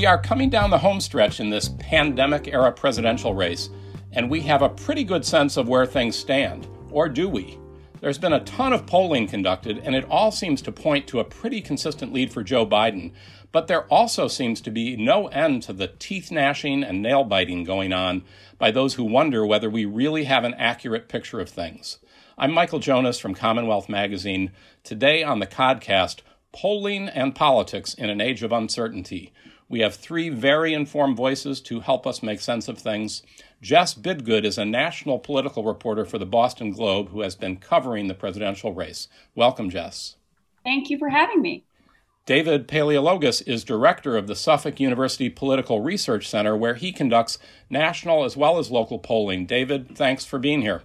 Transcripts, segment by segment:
We are coming down the homestretch in this pandemic era presidential race, and we have a pretty good sense of where things stand. Or do we? There's been a ton of polling conducted, and it all seems to point to a pretty consistent lead for Joe Biden. But there also seems to be no end to the teeth gnashing and nail biting going on by those who wonder whether we really have an accurate picture of things. I'm Michael Jonas from Commonwealth Magazine. Today on the Codcast, Polling and Politics in an Age of Uncertainty. We have three very informed voices to help us make sense of things. Jess Bidgood is a national political reporter for the Boston Globe who has been covering the presidential race. Welcome, Jess. Thank you for having me. David Paleologos is director of the Suffolk University Political Research Center, where he conducts national as well as local polling. David, thanks for being here.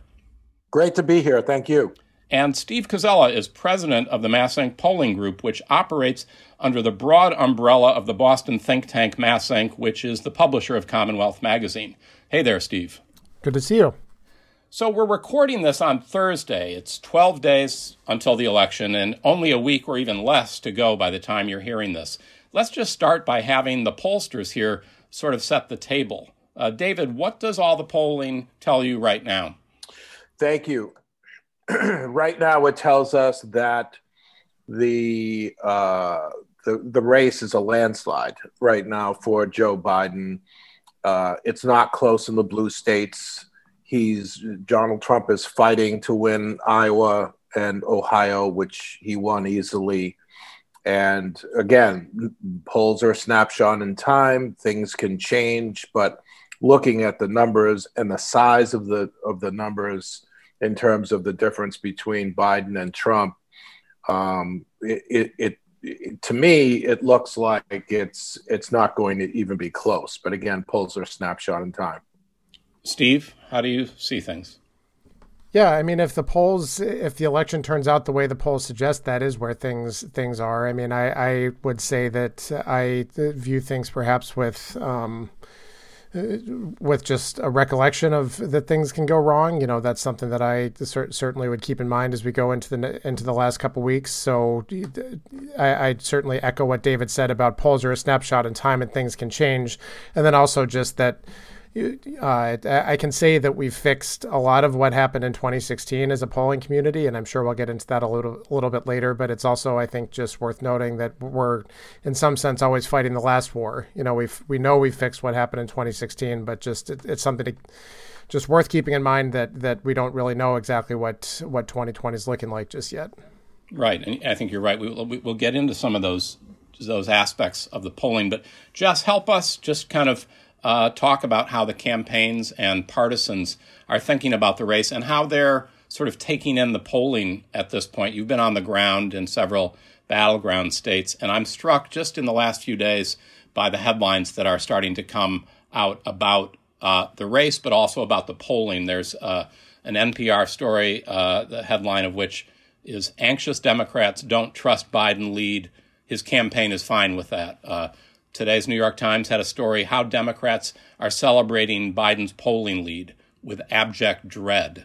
Great to be here. Thank you. And Steve Koczela is president of the MassInc Polling Group, which operates under the broad umbrella of the Boston think tank MassInc, which is the publisher of Commonwealth Magazine. Hey there, Steve. Good to see you. So, we're recording this on Thursday. It's 12 days until the election and only a week or even less to go by the time you're hearing this. Let's just start by having the pollsters here sort of set the table. Uh, David, what does all the polling tell you right now? Thank you. right now, it tells us that the uh, the the race is a landslide right now for Joe Biden. Uh, it's not close in the blue states. He's Donald Trump is fighting to win Iowa and Ohio, which he won easily. And again, polls are a snapshot in time. Things can change, but looking at the numbers and the size of the of the numbers in terms of the difference between Biden and Trump, um, it, it, it, to me it looks like it's it's not going to even be close. But again, polls are a snapshot in time. Steve, how do you see things? Yeah, I mean, if the polls, if the election turns out the way the polls suggest, that is where things things are. I mean, I, I would say that I view things perhaps with um, Uh, with just a recollection of that things can go wrong. You know, that's something that I certainly would keep in mind as we go into the into the last couple weeks. So I, I certainly echo what David said about polls are a snapshot in time and things can change, and then also just that uh, I can say that we've fixed a lot of what happened in 2016 as a polling community, and I'm sure we'll get into that a little, a little bit later. But it's also, I think, just worth noting that we're, in some sense, always fighting the last war. You know, we we know we've fixed what happened in 2016, but just it, it's something to, just worth keeping in mind that that we don't really know exactly what what 2020 is looking like just yet. Right, and I think you're right. We, we, we'll get into some of those those aspects of the polling, but just help us just kind of uh, talk about how the campaigns and partisans are thinking about the race and how they're sort of taking in the polling at this point. You've been on the ground in several battleground states, and I'm struck just in the last few days by the headlines that are starting to come out about uh, the race, but also about the polling. There's uh, an NPR story, uh, the headline of which is Anxious Democrats Don't Trust Biden Lead. His campaign is fine with that. Today's New York Times had a story how Democrats are celebrating Biden's polling lead with abject dread.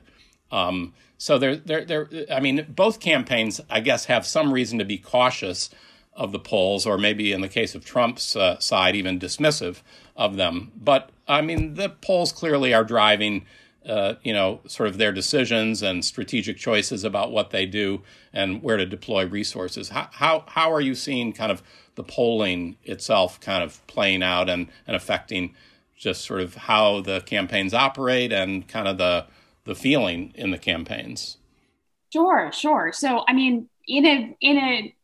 Um, so they're, they're, they're, I mean, both campaigns, I guess, have some reason to be cautious of the polls, or maybe in the case of Trump's uh, side, even dismissive of them. But I mean, the polls clearly are driving, uh, you know, sort of their decisions and strategic choices about what they do and where to deploy resources. How, how, how are you seeing kind of the polling itself kind of playing out and, and affecting just sort of how the campaigns operate and kind of the the feeling in the campaigns. Sure, sure. So I mean, in a in a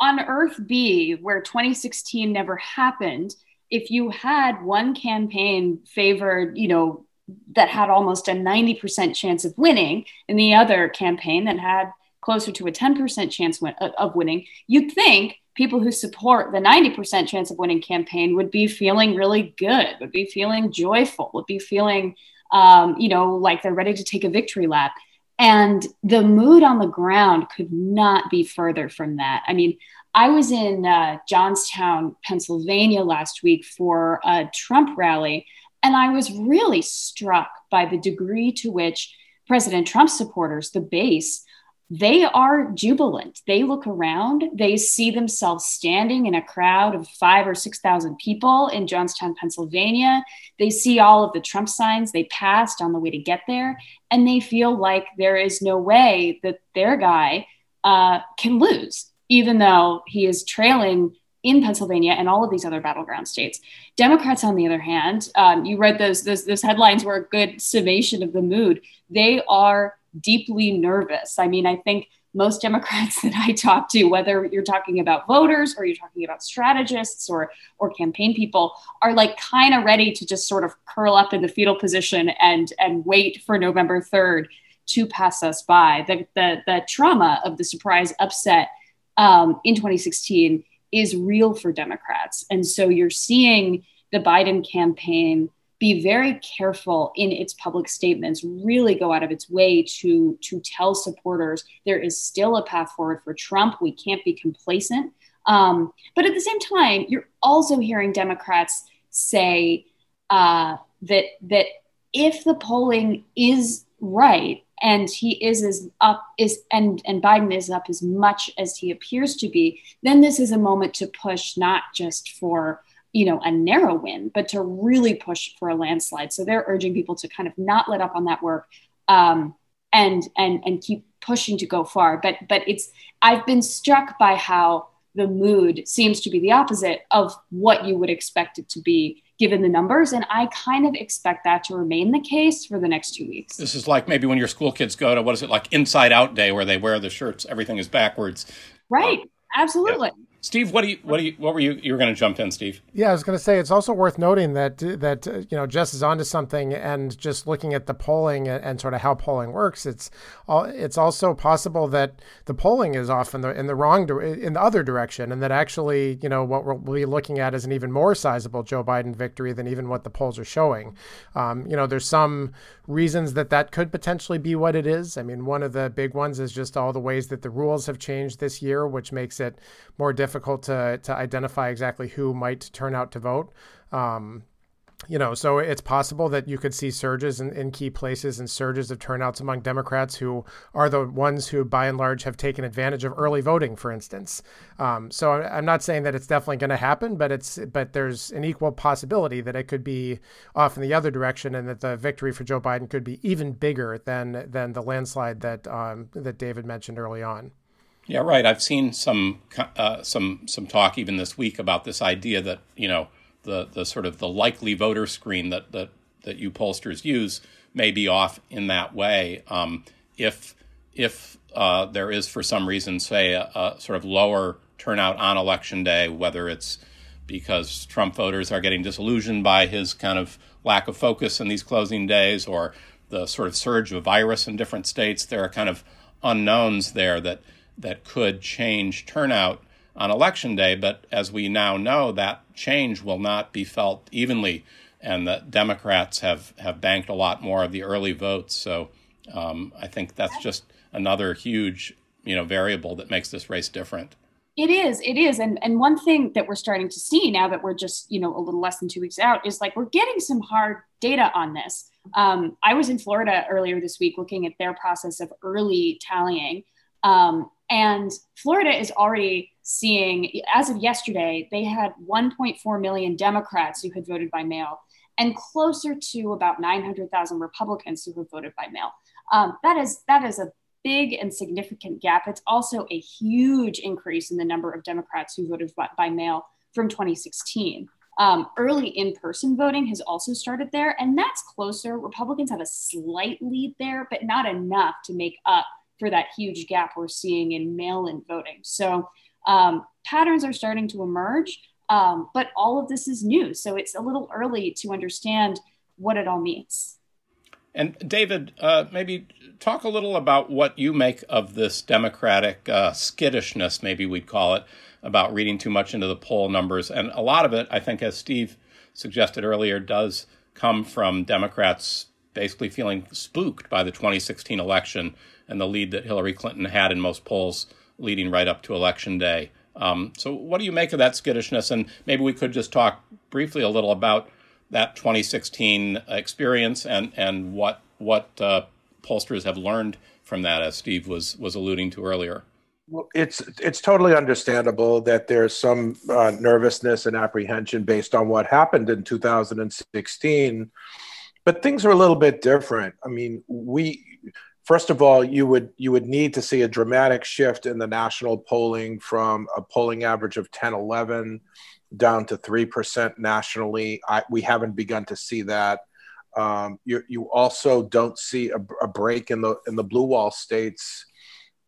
on Earth B where 2016 never happened, if you had one campaign favored, you know, that had almost a 90% chance of winning, and the other campaign that had closer to a 10% chance of winning, you'd think people who support the 90% chance of winning campaign would be feeling really good, would be feeling joyful, would be feeling, um, you know, like they're ready to take a victory lap. And the mood on the ground could not be further from that. I mean, I was in uh, Johnstown, Pennsylvania last week for a Trump rally, and I was really struck by the degree to which President Trump supporters, the base, they are jubilant. They look around, they see themselves standing in a crowd of five or 6,000 people in Johnstown, Pennsylvania. They see all of the Trump signs they passed on the way to get there, and they feel like there is no way that their guy uh, can lose, even though he is trailing in Pennsylvania and all of these other battleground states. Democrats, on the other hand, um, you read those, those those headlines were a good summation of the mood. They are deeply nervous. I mean, I think most Democrats that I talk to, whether you're talking about voters or you're talking about strategists or or campaign people, are like kind of ready to just sort of curl up in the fetal position and and wait for November 3rd to pass us by. The the, the trauma of the surprise upset um, in 2016 is real for Democrats, and so you're seeing the Biden campaign be very careful in its public statements really go out of its way to to tell supporters there is still a path forward for trump. We can't be complacent. Um, but at the same time you're also hearing democrats say uh, that that if the polling is right and he is as up is and and Biden is up as much as he appears to be, then this is a moment to push not just for you know, a narrow win, but to really push for a landslide. So they're urging people to kind of not let up on that work um, and and and keep pushing to go far. But but it's I've been struck by how the mood seems to be the opposite of what you would expect it to be given the numbers. And I kind of expect that to remain the case for the next two weeks. This is like maybe when your school kids go to what is it like Inside Out Day where they wear the shirts, everything is backwards. Right. Uh, Absolutely. Yeah. Steve, what do you, what do you, what were you, you were going to jump in, Steve? Yeah, I was going to say it's also worth noting that that uh, you know Jess is onto something, and just looking at the polling and, and, sort of how polling works, it's all, it's also possible that the polling is off in the in the wrong in the other direction, and that actually you know what we'll be looking at is an even more sizable Joe Biden victory than even what the polls are showing. Um, you know, there's some reasons that that could potentially be what it is. I mean, one of the big ones is just all the ways that the rules have changed this year, which makes it more difficult difficult to to identify exactly who might turn out to vote. Um, you know, so it's possible that you could see surges in, in key places and surges of turnouts among Democrats who are the ones who, by and large, have taken advantage of early voting, for instance. Um, so I'm not saying that it's definitely going to happen, but it's but there's an equal possibility that it could be off in the other direction, and that the victory for Joe Biden could be even bigger than than the landslide that um, that David mentioned early on. Yeah, right. I've seen some uh, some some talk even this week about this idea that you know the the sort of the likely voter screen that that that you pollsters use may be off in that way. Um, if if uh, there is for some reason, say, a, a, sort of lower turnout on election day, whether it's because Trump voters are getting disillusioned by his kind of lack of focus in these closing days, or the sort of surge of virus in different states, there are kind of unknowns there that that could change turnout on election day. But as we now know, that change will not be felt evenly, and the Democrats have, have banked a lot more of the early votes. So um, I think that's just another huge you know variable that makes this race different. It is, it is, and and one thing that we're starting to see now that we're just you know a little less than two weeks out is like we're getting some hard data on this. Um, I was in Florida earlier this week looking at their process of early tallying, um, and Florida is already seeing, as of yesterday, they had 1.4 million Democrats who had voted by mail and closer to about 900,000 Republicans who have voted by mail. Um, that is that is a big and significant gap. It's also a huge increase in the number of Democrats who voted by, by mail from 2016. Um, early in person voting has also started there, and that's closer. Republicans have a slight lead there, but not enough to make up for that huge gap we're seeing in mail in voting. So um, patterns are starting to emerge, um, but all of this is new. So it's a little early to understand what it all means. And David, uh, maybe talk a little about what you make of this Democratic uh, skittishness, maybe we'd call it, about reading too much into the poll numbers. And a lot of it, I think, as Steve suggested earlier, does come from Democrats basically feeling spooked by the 2016 election and the lead that Hillary Clinton had in most polls leading right up to election day. Um, so, what do you make of that skittishness? And maybe we could just talk briefly a little about that 2016 experience and and what what uh, pollsters have learned from that, as Steve was was alluding to earlier. Well, it's it's totally understandable that there's some uh, nervousness and apprehension based on what happened in 2016, but things are a little bit different. I mean, we first of all, you would you would need to see a dramatic shift in the national polling from a polling average of 10, 11 down to three percent nationally. I, we haven't begun to see that. Um, you you also don't see a, a break in the in the blue wall states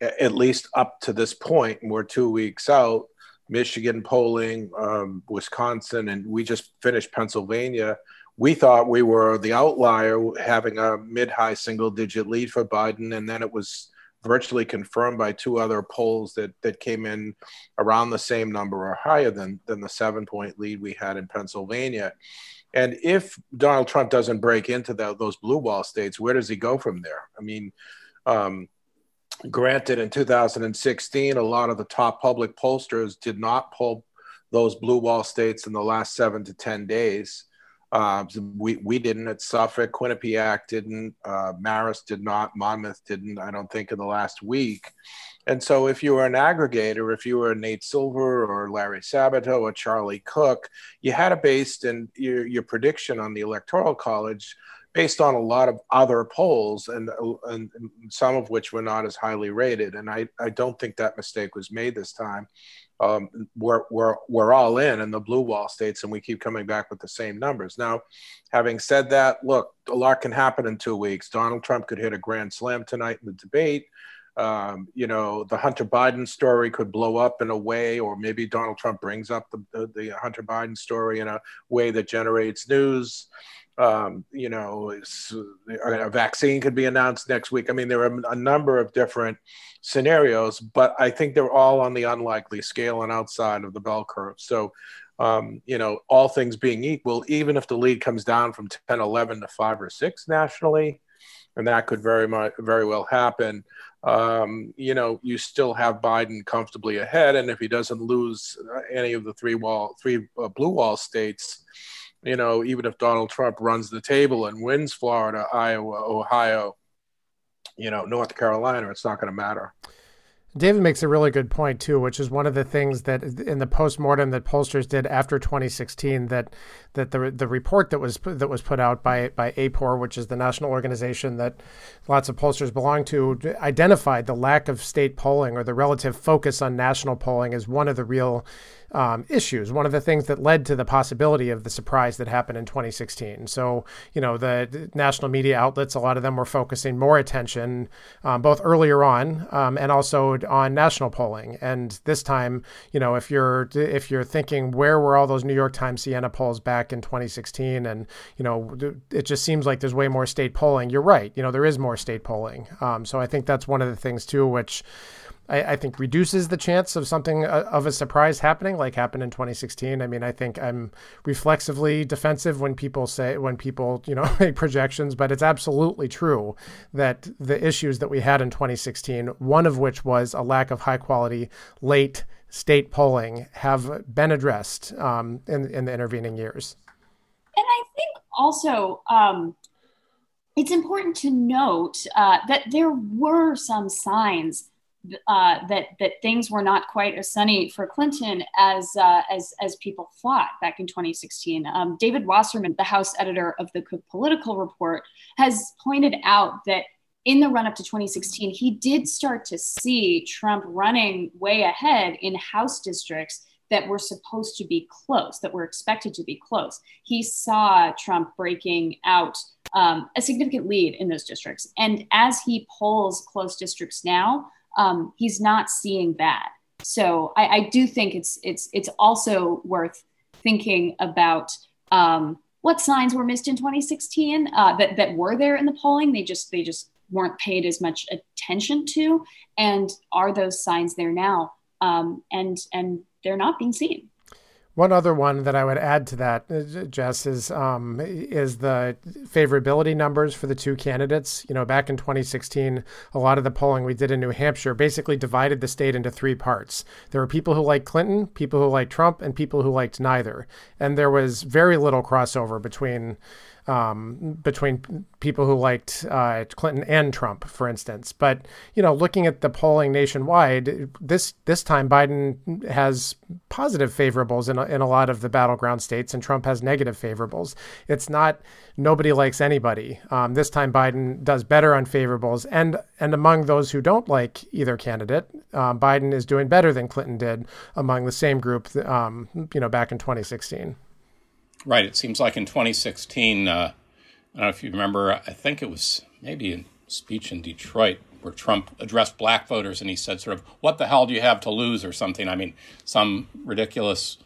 at least up to this point, and we're two weeks out. Michigan polling, um, Wisconsin, and we just finished Pennsylvania. We thought we were the outlier, having a mid-high single-digit lead for Biden, and then it was virtually confirmed by two other polls that that came in around the same number or higher than than the seven-point lead we had in Pennsylvania. And if Donald Trump doesn't break into the, those blue wall states, where does he go from there? I mean. Um, Granted, in 2016, a lot of the top public pollsters did not poll those blue wall states in the last seven to 10 days. Uh, we, we didn't at Suffolk, Quinnipiac didn't, uh, Marist did not, Monmouth didn't, I don't think, in the last week. And so, if you were an aggregator, if you were Nate Silver or Larry Sabato or Charlie Cook, you had a based in your, your prediction on the Electoral College based on a lot of other polls and, and some of which were not as highly rated. And I, I don't think that mistake was made this time. Um, we're, we're, we're all in in the blue wall states and we keep coming back with the same numbers. Now, having said that, look, a lot can happen in two weeks. Donald Trump could hit a grand slam tonight in the debate. Um, you know, the Hunter Biden story could blow up in a way, or maybe Donald Trump brings up the, the, the Hunter Biden story in a way that generates news um, you know, a vaccine could be announced next week. I mean, there are a number of different scenarios, but I think they're all on the unlikely scale and outside of the bell curve. So, um, you know, all things being equal, even if the lead comes down from 10, 11 to five or six nationally, and that could very much, very well happen. Um, you know, you still have Biden comfortably ahead, and if he doesn't lose any of the three wall, three uh, blue wall states, you know, even if Donald Trump runs the table and wins Florida, Iowa, Ohio, you know, North Carolina, it's not going to matter. David makes a really good point too, which is one of the things that in the postmortem that pollsters did after 2016 that that the the report that was that was put out by by AAPOR, which is the national organization that lots of pollsters belong to, identified the lack of state polling or the relative focus on national polling as one of the real um, issues. One of the things that led to the possibility of the surprise that happened in 2016. So, you know, the national media outlets, a lot of them were focusing more attention um, both earlier on um, and also on national polling. And this time, you know, if you're if you're thinking where were all those New York Times Siena polls back in 2016, and you know, it just seems like there's way more state polling. You're right. You know, there is more state polling. Um, so I think that's one of the things too, which I, I, think reduces the chance of something uh, of a surprise happening, like happened in 2016. I mean, I think I'm reflexively defensive when people say when people you know make projections, but it's absolutely true that the issues that we had in 2016, one of which was a lack of high quality late state polling, have been addressed um, in in the intervening years. And I think also. Um, it's important to note uh, that there were some signs uh, that that things were not quite as sunny for Clinton as uh, as as people thought back in 2016. Um, David Wasserman, the House editor of the Cook Political Report, has pointed out that in the run up to 2016, he did start to see Trump running way ahead in House districts that were supposed to be close, that were expected to be close. He saw Trump breaking out um, a significant lead in those districts. And as he polls close districts now, um, he's not seeing that. So I, I, do think it's it's it's also worth thinking about um, what signs were missed in 2016 uh, that that were there in the polling. They just they just weren't paid as much attention to, and are those signs there now? Um, and and they're not being seen. One other one that I would add to that, uh, Jess, is um, is the favorability numbers for the two candidates. You know, back in 2016, a lot of the polling we did in New Hampshire basically divided the state into three parts. There were people who liked Clinton, people who liked Trump, and people who liked neither. And there was very little crossover between um, between people who liked uh, Clinton and Trump, for instance. But you know, looking at the polling nationwide, this this time Biden has positive favorables in a, in a lot of the battleground states, and Trump has negative favorables. It's not nobody likes anybody. Um, this time Biden does better on favorables, and and among those who don't like either candidate, um, Biden is doing better than Clinton did among the same group, um, you know, back in 2016. Right. It seems like in 2016, uh, I don't know if you remember, I think it was maybe a speech in Detroit where Trump addressed black voters and he said, sort of, what the hell do you have to lose or something? I mean, some ridiculous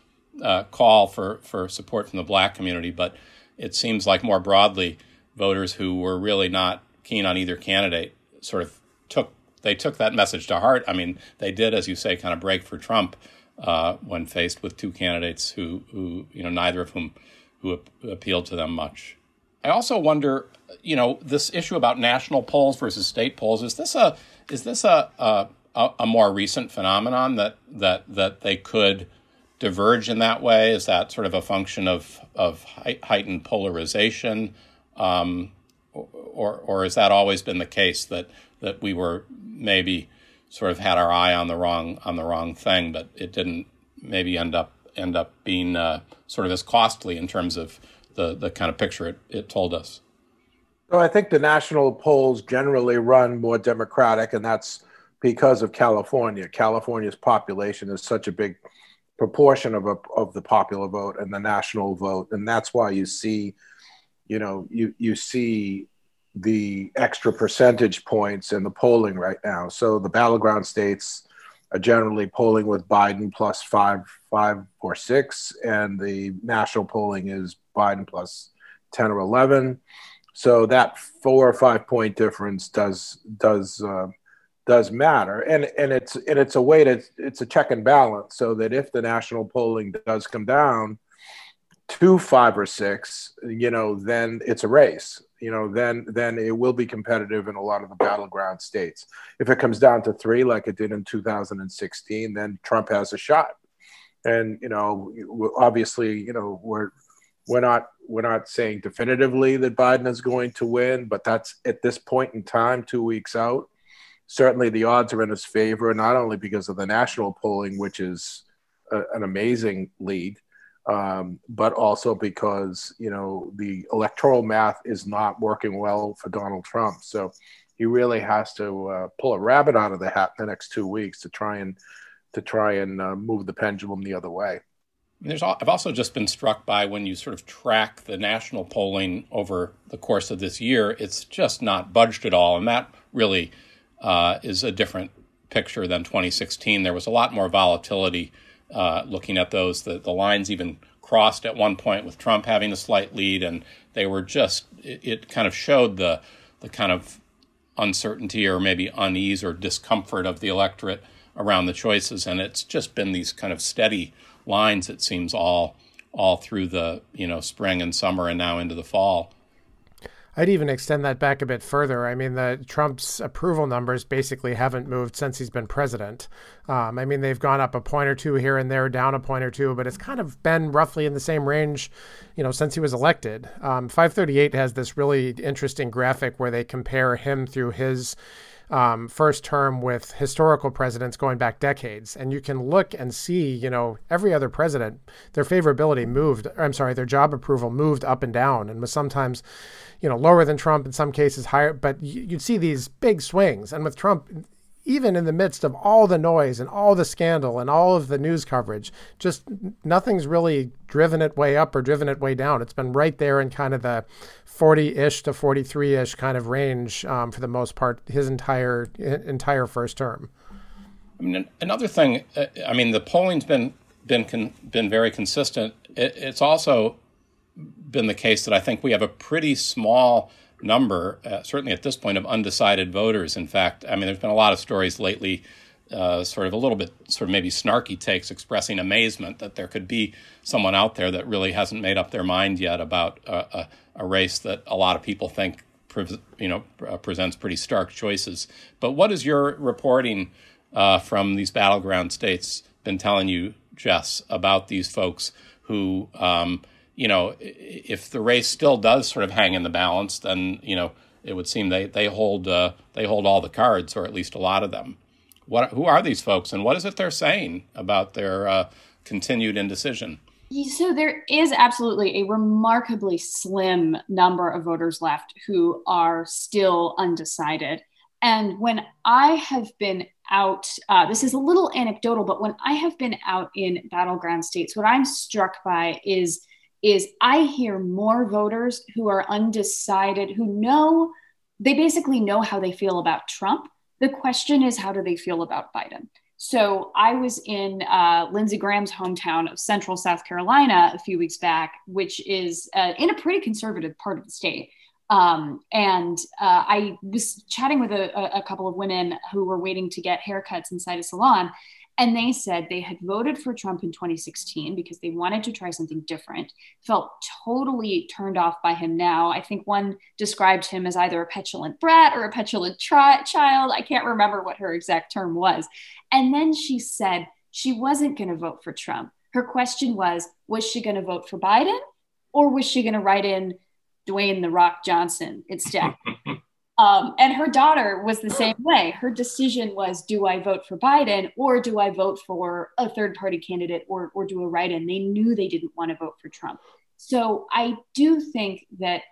uh, call for, for support from the black community. But it seems like more broadly, voters who were really not keen on either candidate sort of took they took that message to heart. I mean, they did, as you say, kind of break for Trump uh, when faced with two candidates who, who you know, neither of whom who appealed to them much. I also wonder, you know, this issue about national polls versus state polls is this a is this a a, a more recent phenomenon that that that they could diverge in that way? Is that sort of a function of of heightened polarization, um, or or has that always been the case that that we were maybe sort of had our eye on the wrong on the wrong thing, but it didn't maybe end up end up being uh, sort of as costly in terms of the the kind of picture it, it told us. So I think the national polls generally run more democratic, and that's because of California. California's population is such a big proportion of a, of the popular vote and the national vote, and that's why you see, you know, you you see the extra percentage points in the polling right now. So the battleground states are generally polling with Biden plus five, five or six, and the national polling is Biden plus ten or eleven. So that four or five point difference does does uh, does matter, and and it's and it's a way to it's a check and balance, so that if the national polling does come down to five or six, you know, then it's a race you know, then then it will be competitive in a lot of the battleground states. If it comes down to three, like it did in 2016, then Trump has a shot. And you know, obviously, you know, we're we're not we're not saying definitively that Biden is going to win, but that's at this point in time, two weeks out. Certainly, the odds are in his favor, not only because of the national polling, which is a, an amazing lead, um, but also because you know the electoral math is not working well for Donald Trump. So he really has to uh, pull a rabbit out of the hat in the next two weeks to try and to try and uh, move the pendulum the other way. There's, I've also just been struck by when you sort of track the national polling over the course of this year, it's just not budged at all, and that really uh, is a different picture than 2016. There was a lot more volatility uh, looking at those. The, the lines even crossed at one point with Trump having a slight lead, and they were just, it, it kind of showed the, the kind of uncertainty or maybe unease or discomfort of the electorate around the choices. And it's just been these kind of steady lines, it seems, all all through the you know spring and summer and now into the fall. I'd even extend that back a bit further. I mean, the Trump's approval numbers basically haven't moved since he's been president. Um, I mean, they've gone up a point or two here and there, down a point or two, but it's kind of been roughly in the same range, you know, since he was elected. Um, 538 has this really interesting graphic where they compare him through his um, first term with historical presidents going back decades. And you can look and see, you know, every other president, their favorability moved, I'm sorry, their job approval moved up and down and was sometimes, you know, lower than Trump, in some cases higher. But you'd see these big swings. And with Trump, even in the midst of all the noise and all the scandal and all of the news coverage, just nothing's really driven it way up or driven it way down. It's been right there in kind of the 40 ish to 43 ish kind of range um, for the most part, his entire entire first term. I mean, another thing, uh, I mean, the polling's been been con- been very consistent. It, it's also been the case that I think we have a pretty small number, uh, certainly at this point, of undecided voters. In fact, I mean, there's been a lot of stories lately, uh, sort of a little bit, sort of maybe snarky takes expressing amazement that there could be someone out there that really hasn't made up their mind yet about a, a race that a lot of people think, you know, uh, presents pretty stark choices. But what is your reporting uh, from these battleground states been telling you, Jess, about these folks who? Um, you know, if the race still does sort of hang in the balance, then you know it would seem they they hold uh, they hold all the cards, or at least a lot of them. What who are these folks, and what is it they're saying about their uh, continued indecision? So there is absolutely a remarkably slim number of voters left who are still undecided. And when I have been out, uh, this is a little anecdotal, but when I have been out in battleground states, what I'm struck by is is I hear more voters who are undecided, who know they basically know how they feel about Trump. The question is, how do they feel about Biden? So I was in uh, Lindsey Graham's hometown of Central South Carolina a few weeks back, which is uh, in a pretty conservative part of the state. Um, and uh, I was chatting with a, a, couple of women who were waiting to get haircuts inside a salon, and they said they had voted for Trump in 2016 because they wanted to try something different, felt totally turned off by him now. I think one described him as either a petulant brat or a petulant tri- child. I can't remember what her exact term was. And then she said she wasn't going to vote for Trump. Her question was was she going to vote for Biden or was she going to write in Dwayne The Rock Johnson instead? Um, and her daughter was the same way. Her decision was do I vote for Biden or do I vote for a third party candidate or, or do a write in? They knew they didn't want to vote for Trump. So I do think that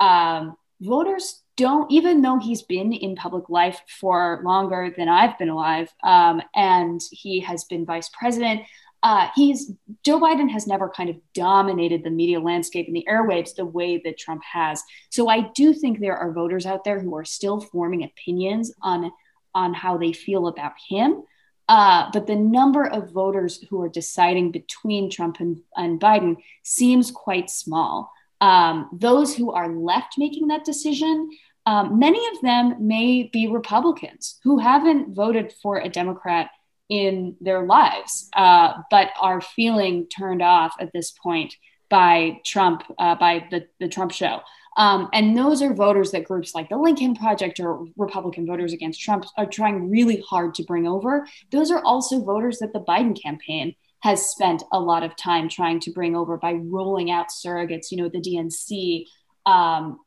um, voters don't, even though he's been in public life for longer than I've been alive um, and he has been vice president, uh, he's Joe Biden has never kind of dominated the media landscape and the airwaves the way that Trump has. So I do think there are voters out there who are still forming opinions on on how they feel about him. Uh, but the number of voters who are deciding between Trump and, and Biden seems quite small. Um, those who are left making that decision, um, many of them may be Republicans who haven't voted for a Democrat in their lives, uh, but are feeling turned off at this point by Trump, uh, by the, the Trump show. Um, and those are voters that groups like the Lincoln Project or Republican voters against Trump are trying really hard to bring over. Those are also voters that the Biden campaign has spent a lot of time trying to bring over by rolling out surrogates, you know, the DNC, um,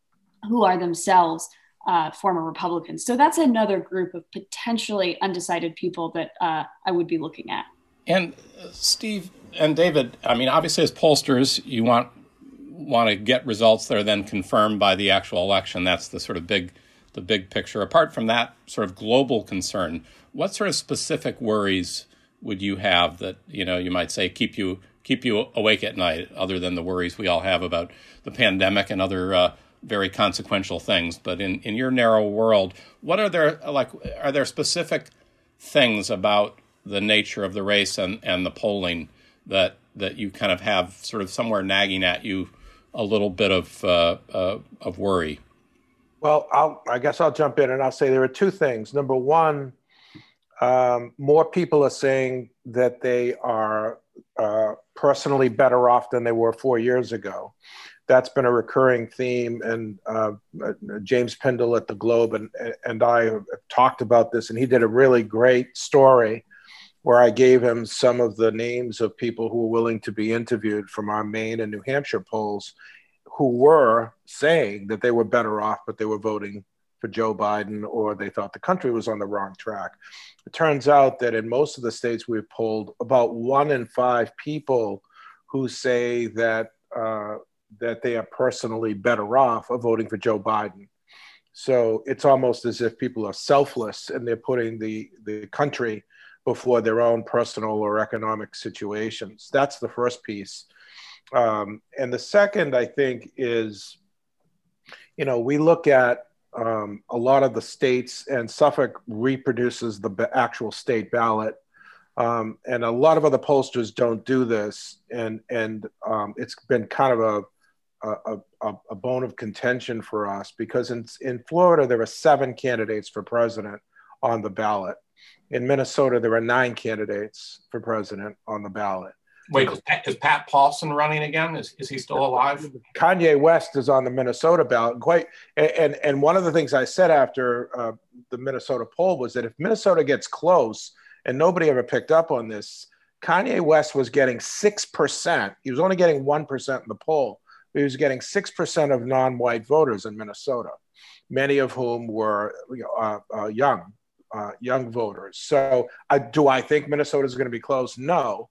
who are themselves uh, former Republicans. So that's another group of potentially undecided people that uh, I would be looking at. And uh, Steve and David, I mean, obviously, as pollsters, you want want to get results that are then confirmed by the actual election. That's the sort of big the big picture. Apart from that sort of global concern, what sort of specific worries would you have that you know you might say keep you keep you awake at night, other than the worries we all have about the pandemic and other uh, very consequential things. But in, in your narrow world, what are there like? Are there specific things about the nature of the race and, and the polling that that you kind of have sort of somewhere nagging at you a little bit of uh, uh, of worry? Well, I'll, I guess I'll jump in and I'll say there are two things. Number one, um, more people are saying that they are uh, personally better off than they were four years ago that's been a recurring theme. And uh, James Pindell at the Globe and, and I have talked about this, and he did a really great story where I gave him some of the names of people who were willing to be interviewed from our Maine and New Hampshire polls who were saying that they were better off, but they were voting for Joe Biden or they thought the country was on the wrong track. It turns out that in most of the states we've polled, about one in five people who say that uh, that they are personally better off of voting for Joe Biden. So it's almost as if people are selfless and they're putting the, the country before their own personal or economic situations. That's the first piece. Um, and the second, I think, is you know, we look at um, a lot of the states, and Suffolk reproduces the actual state ballot. Um, and a lot of other pollsters don't do this, and and um, it's been kind of a a, a, a, bone of contention for us because in, in Florida, there are seven candidates for president on the ballot. In Minnesota, there are nine candidates for president on the ballot. Wait, is Pat, is Pat Paulsen running again? Is, is he still alive? Kanye West is on the Minnesota ballot. Quite, and and one of the things I said after uh, the Minnesota poll was that if Minnesota gets close, and nobody ever picked up on this, Kanye West was getting 6%. He was only getting 1% in the poll. He was getting 6% of non white voters in Minnesota, many of whom were uh, uh, young, uh, young voters. So, do I think Minnesota is going to be close? No.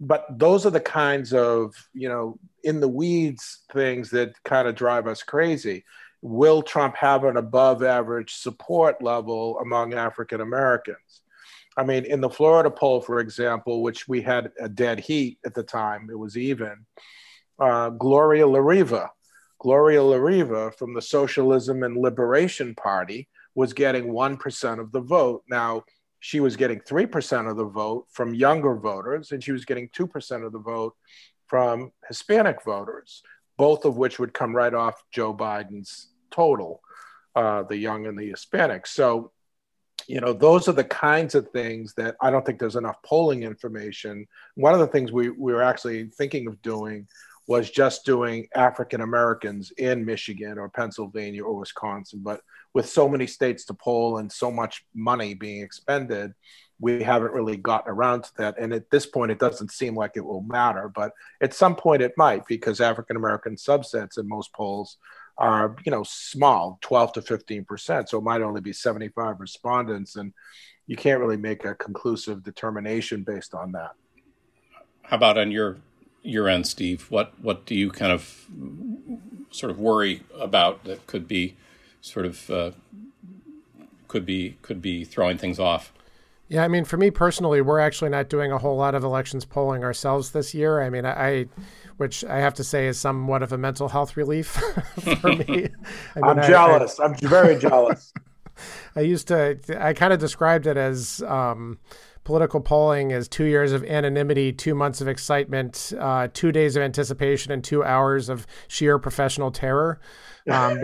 But those are the kinds of, you know, in the weeds things that kind of drive us crazy. Will Trump have an above average support level among African Americans? I mean, in the Florida poll, for example, which we had a dead heat at the time, it was even. Uh, Gloria La Riva. Gloria La Riva from the Socialism and Liberation Party was getting 1% of the vote. Now, she was getting 3% of the vote from younger voters, and she was getting 2% of the vote from Hispanic voters, both of which would come right off Joe Biden's total, uh, the young and the Hispanic. So you know those are the kinds of things that i don't think there's enough polling information one of the things we, we were actually thinking of doing was just doing african americans in michigan or pennsylvania or wisconsin. But with so many states to poll and so much money being expended we haven't really gotten around to that. And at this point it doesn't seem like it will matter but at some point it might because african american subsets in most polls are you know small 12 to 15 percent. So it might only be 75 respondents and you can't really make a conclusive determination based on that. How about on your your end steve what what do you kind of sort of worry about that could be sort of uh, could be could be throwing things off yeah, I mean, for me personally, we're actually not doing a whole lot of elections polling ourselves this year. I mean, I, which I have to say is somewhat of a mental health relief for me. I am jealous. I, am very jealous. I used to, I kind of described it as um, political polling is two years of anonymity, two months of excitement, uh, two days of anticipation, and two hours of sheer professional terror um,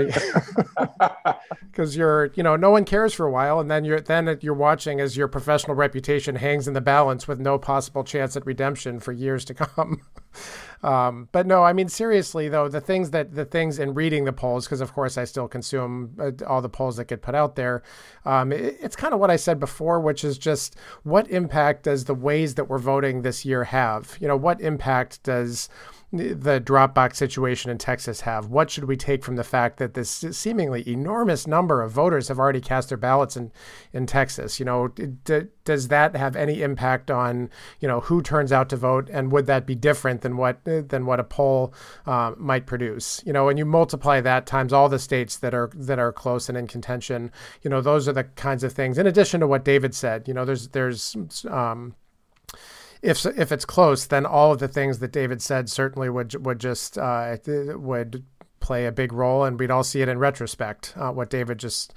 because you're you know no one cares for a while and then you're then you're watching as your professional reputation hangs in the balance with no possible chance at redemption for years to come. Um, but no i mean seriously though the things that the things in reading the polls because of course i still consume uh, all the polls that get put out there um, it, it's kind of what i said before which is just what impact does the ways that we're voting this year have? You know what impact does the drop box situation in Texas have? What should we take from the fact that this seemingly enormous number of voters have already cast their ballots in, in Texas? You know, d- does that have any impact on you know who turns out to vote, and would that be different than what than what a poll uh, might produce? You know, and you multiply that times all the states that are that are close and in contention. You know, those are the kinds of things. In addition to what David said, you know, there's there's um, if if it's close, then all of the things that David said certainly would would just uh, would play a big role, and we'd all see it in retrospect. Uh, what David just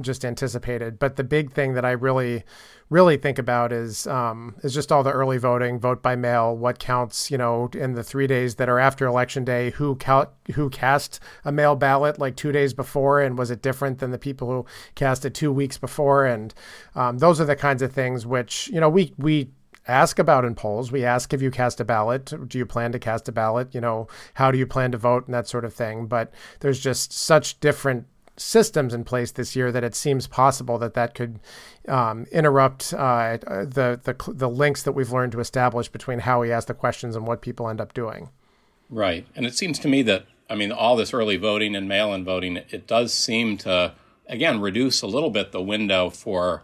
just anticipated, but the big thing that I really really think about is um, is just all the early voting, vote by mail, what counts, you know, in the three days that are after election day, who count, who cast a mail ballot like two days before, and was it different than the people who cast it two weeks before? And um, those are the kinds of things which you know we we ask about in polls. We ask if you cast a ballot. Do you plan to cast a ballot? You know, how do you plan to vote and that sort of thing. But there's just such different systems in place this year that it seems possible that that could um, interrupt uh, the, the the links that we've learned to establish between how we ask the questions and what people end up doing. Right, and it seems to me that I mean all this early voting and mail-in voting, it does seem to again reduce a little bit the window for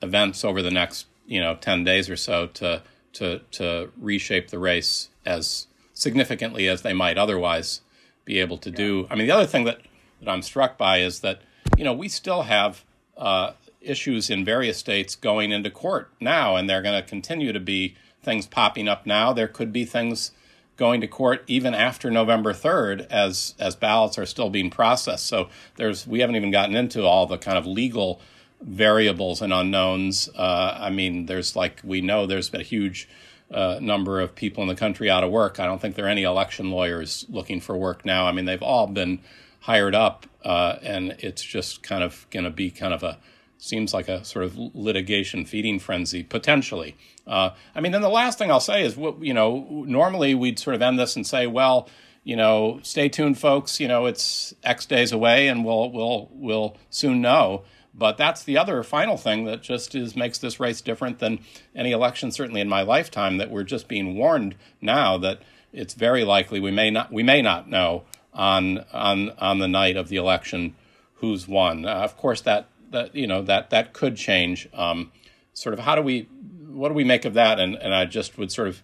events over the next you know 10 days or so to to to reshape the race as significantly as they might otherwise be able to do. I mean, the other thing that, that I'm struck by is that you know we still have uh, issues in various states going into court now, and they're going to continue to be things popping up now. There could be things going to court even after November 3rd as as ballots are still being processed. So there's we haven't even gotten into all the kind of legal variables and unknowns. Uh, I mean, there's like we know there's been a huge uh, number of people in the country out of work. I don't think there are any election lawyers looking for work now. I mean, they've all been hired up, uh, and it's just kind of going to be kind of a seems like a sort of litigation feeding frenzy potentially. Uh, I mean, then the last thing I'll say is, what you know, normally we'd sort of end this and say, well, you know, stay tuned, folks. You know, it's X days away, and we'll we'll we'll soon know. But that's the other final thing that just is makes this race different than any election, certainly in my lifetime. That we're just being warned now that it's very likely we may not we may not know on on on the night of the election who's won. Uh, of course, that that you know that that could change. Um, sort of how do we what do we make of that? And and I just would sort of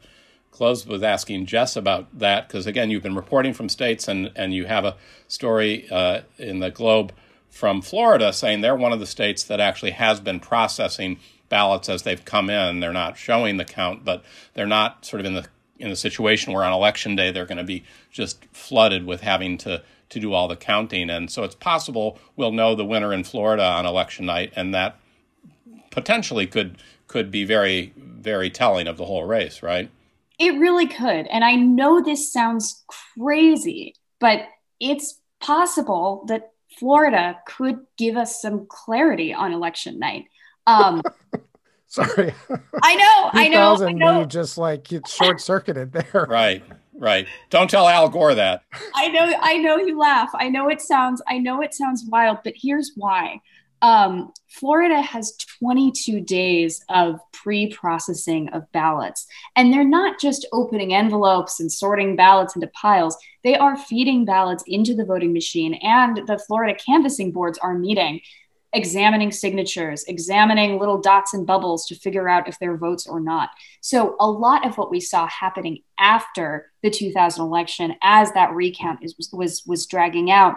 close with asking Jess about that because again, you've been reporting from states and and you have a story uh, in the Globe from Florida saying they're one of the states that actually has been processing ballots as they've come in. They're not showing the count, but they're not sort of in the in a situation where on election day they're going to be just flooded with having to to do all the counting. And so it's possible we'll know the winner in Florida on election night, and that potentially could could be very very telling of the whole race, right? It really could. And I know this sounds crazy, but it's possible that Florida could give us some clarity on election night. Um, Sorry. I know, I know, I know. Just like it's short circuited there. Right, right. Don't tell Al Gore that. I know, I know you laugh. I know it sounds, I know it sounds wild, but here's why. Um, Florida has 22 days of pre processing of ballots. And they're not just opening envelopes and sorting ballots into piles, they are feeding ballots into the voting machine. And the Florida canvassing boards are meeting, examining signatures, examining little dots and bubbles to figure out if they're votes or not. So, a lot of what we saw happening after the 2000 election, as that recount is, was, was dragging out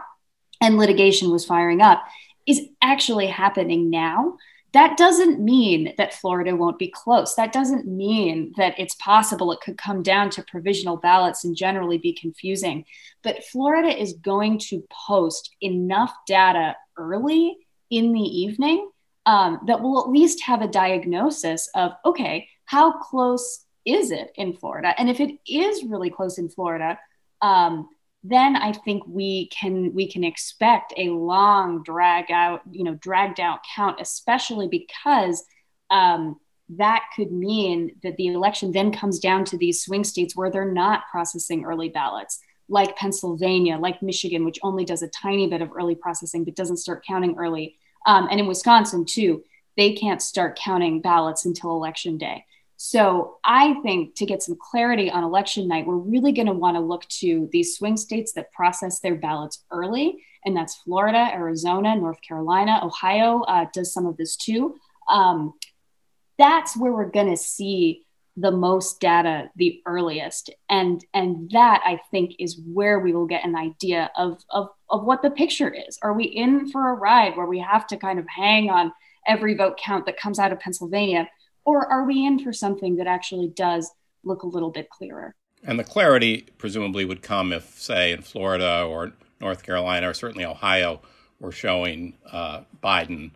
and litigation was firing up, is actually happening now. That doesn't mean that Florida won't be close. That doesn't mean that it's possible it could come down to provisional ballots and generally be confusing. But Florida is going to post enough data early in the evening um, that will at least have a diagnosis of okay, how close is it in Florida? And if it is really close in Florida, um, then I think we can we can expect a long drag out, you know, dragged out count, especially because um, that could mean that the election then comes down to these swing states where they're not processing early ballots, like Pennsylvania, like Michigan, which only does a tiny bit of early processing but doesn't start counting early, um, and in Wisconsin too, they can't start counting ballots until election day. So I think to get some clarity on election night, we're really going to want to look to these swing states that process their ballots early, and that's Florida, Arizona, North Carolina, Ohio uh, does some of this too. Um, that's where we're going to see the most data the earliest. And and that i think is where we will get an idea of of of what the picture is. Are we in for a ride where we have to kind of hang on every vote count that comes out of pennsylvania or are we in for something that actually does look a little bit clearer? And the clarity presumably would come if, say, in Florida or North Carolina or certainly Ohio were showing uh, Biden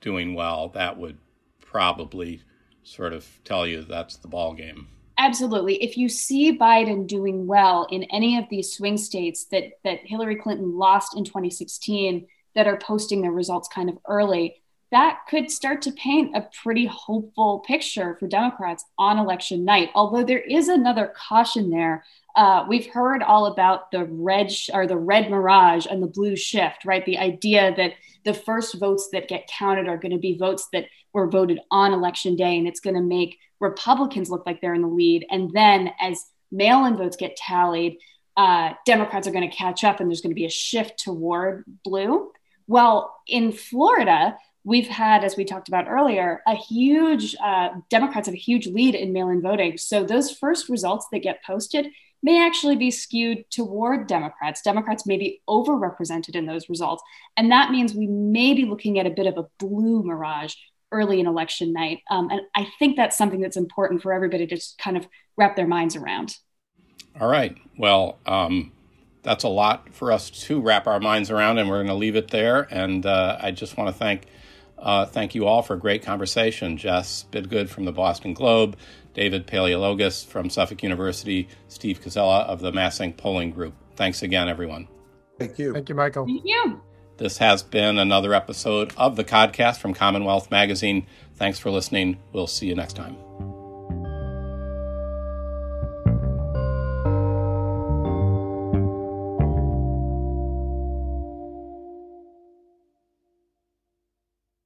doing well. That would probably sort of tell you that's the ball game. Absolutely. If you see Biden doing well in any of these swing states that that Hillary Clinton lost in 2016 that are posting their results kind of early, that could start to paint a pretty hopeful picture for Democrats on election night. Although there is another caution there. Uh, we've heard all about the red sh- or the red mirage and the blue shift, right? The idea that the first votes that get counted are going to be votes that were voted on election day, and it's going to make Republicans look like they're in the lead. And then as mail-in votes get tallied, uh, Democrats are going to catch up, and there's going to be a shift toward blue. Well, in Florida, we've had, as we talked about earlier, a huge, uh, Democrats have a huge lead in mail in voting. So those first results that get posted may actually be skewed toward Democrats. Democrats may be overrepresented in those results. And that means we may be looking at a bit of a blue mirage early in election night. Um, and I think that's something that's important for everybody to just kind of wrap their minds around. All right. Well, um, that's a lot for us to wrap our minds around, and we're going to leave it there. And uh, I just want to thank uh, thank you all for a great conversation. Jess Bidgood from the Boston Globe, David Paleologos from Suffolk University, Steve Koczela of the MassINC Polling Group. Thanks again, everyone. Thank you. Thank you, Michael. Thank you. This has been another episode of the podcast from Commonwealth Magazine. Thanks for listening. We'll see you next time.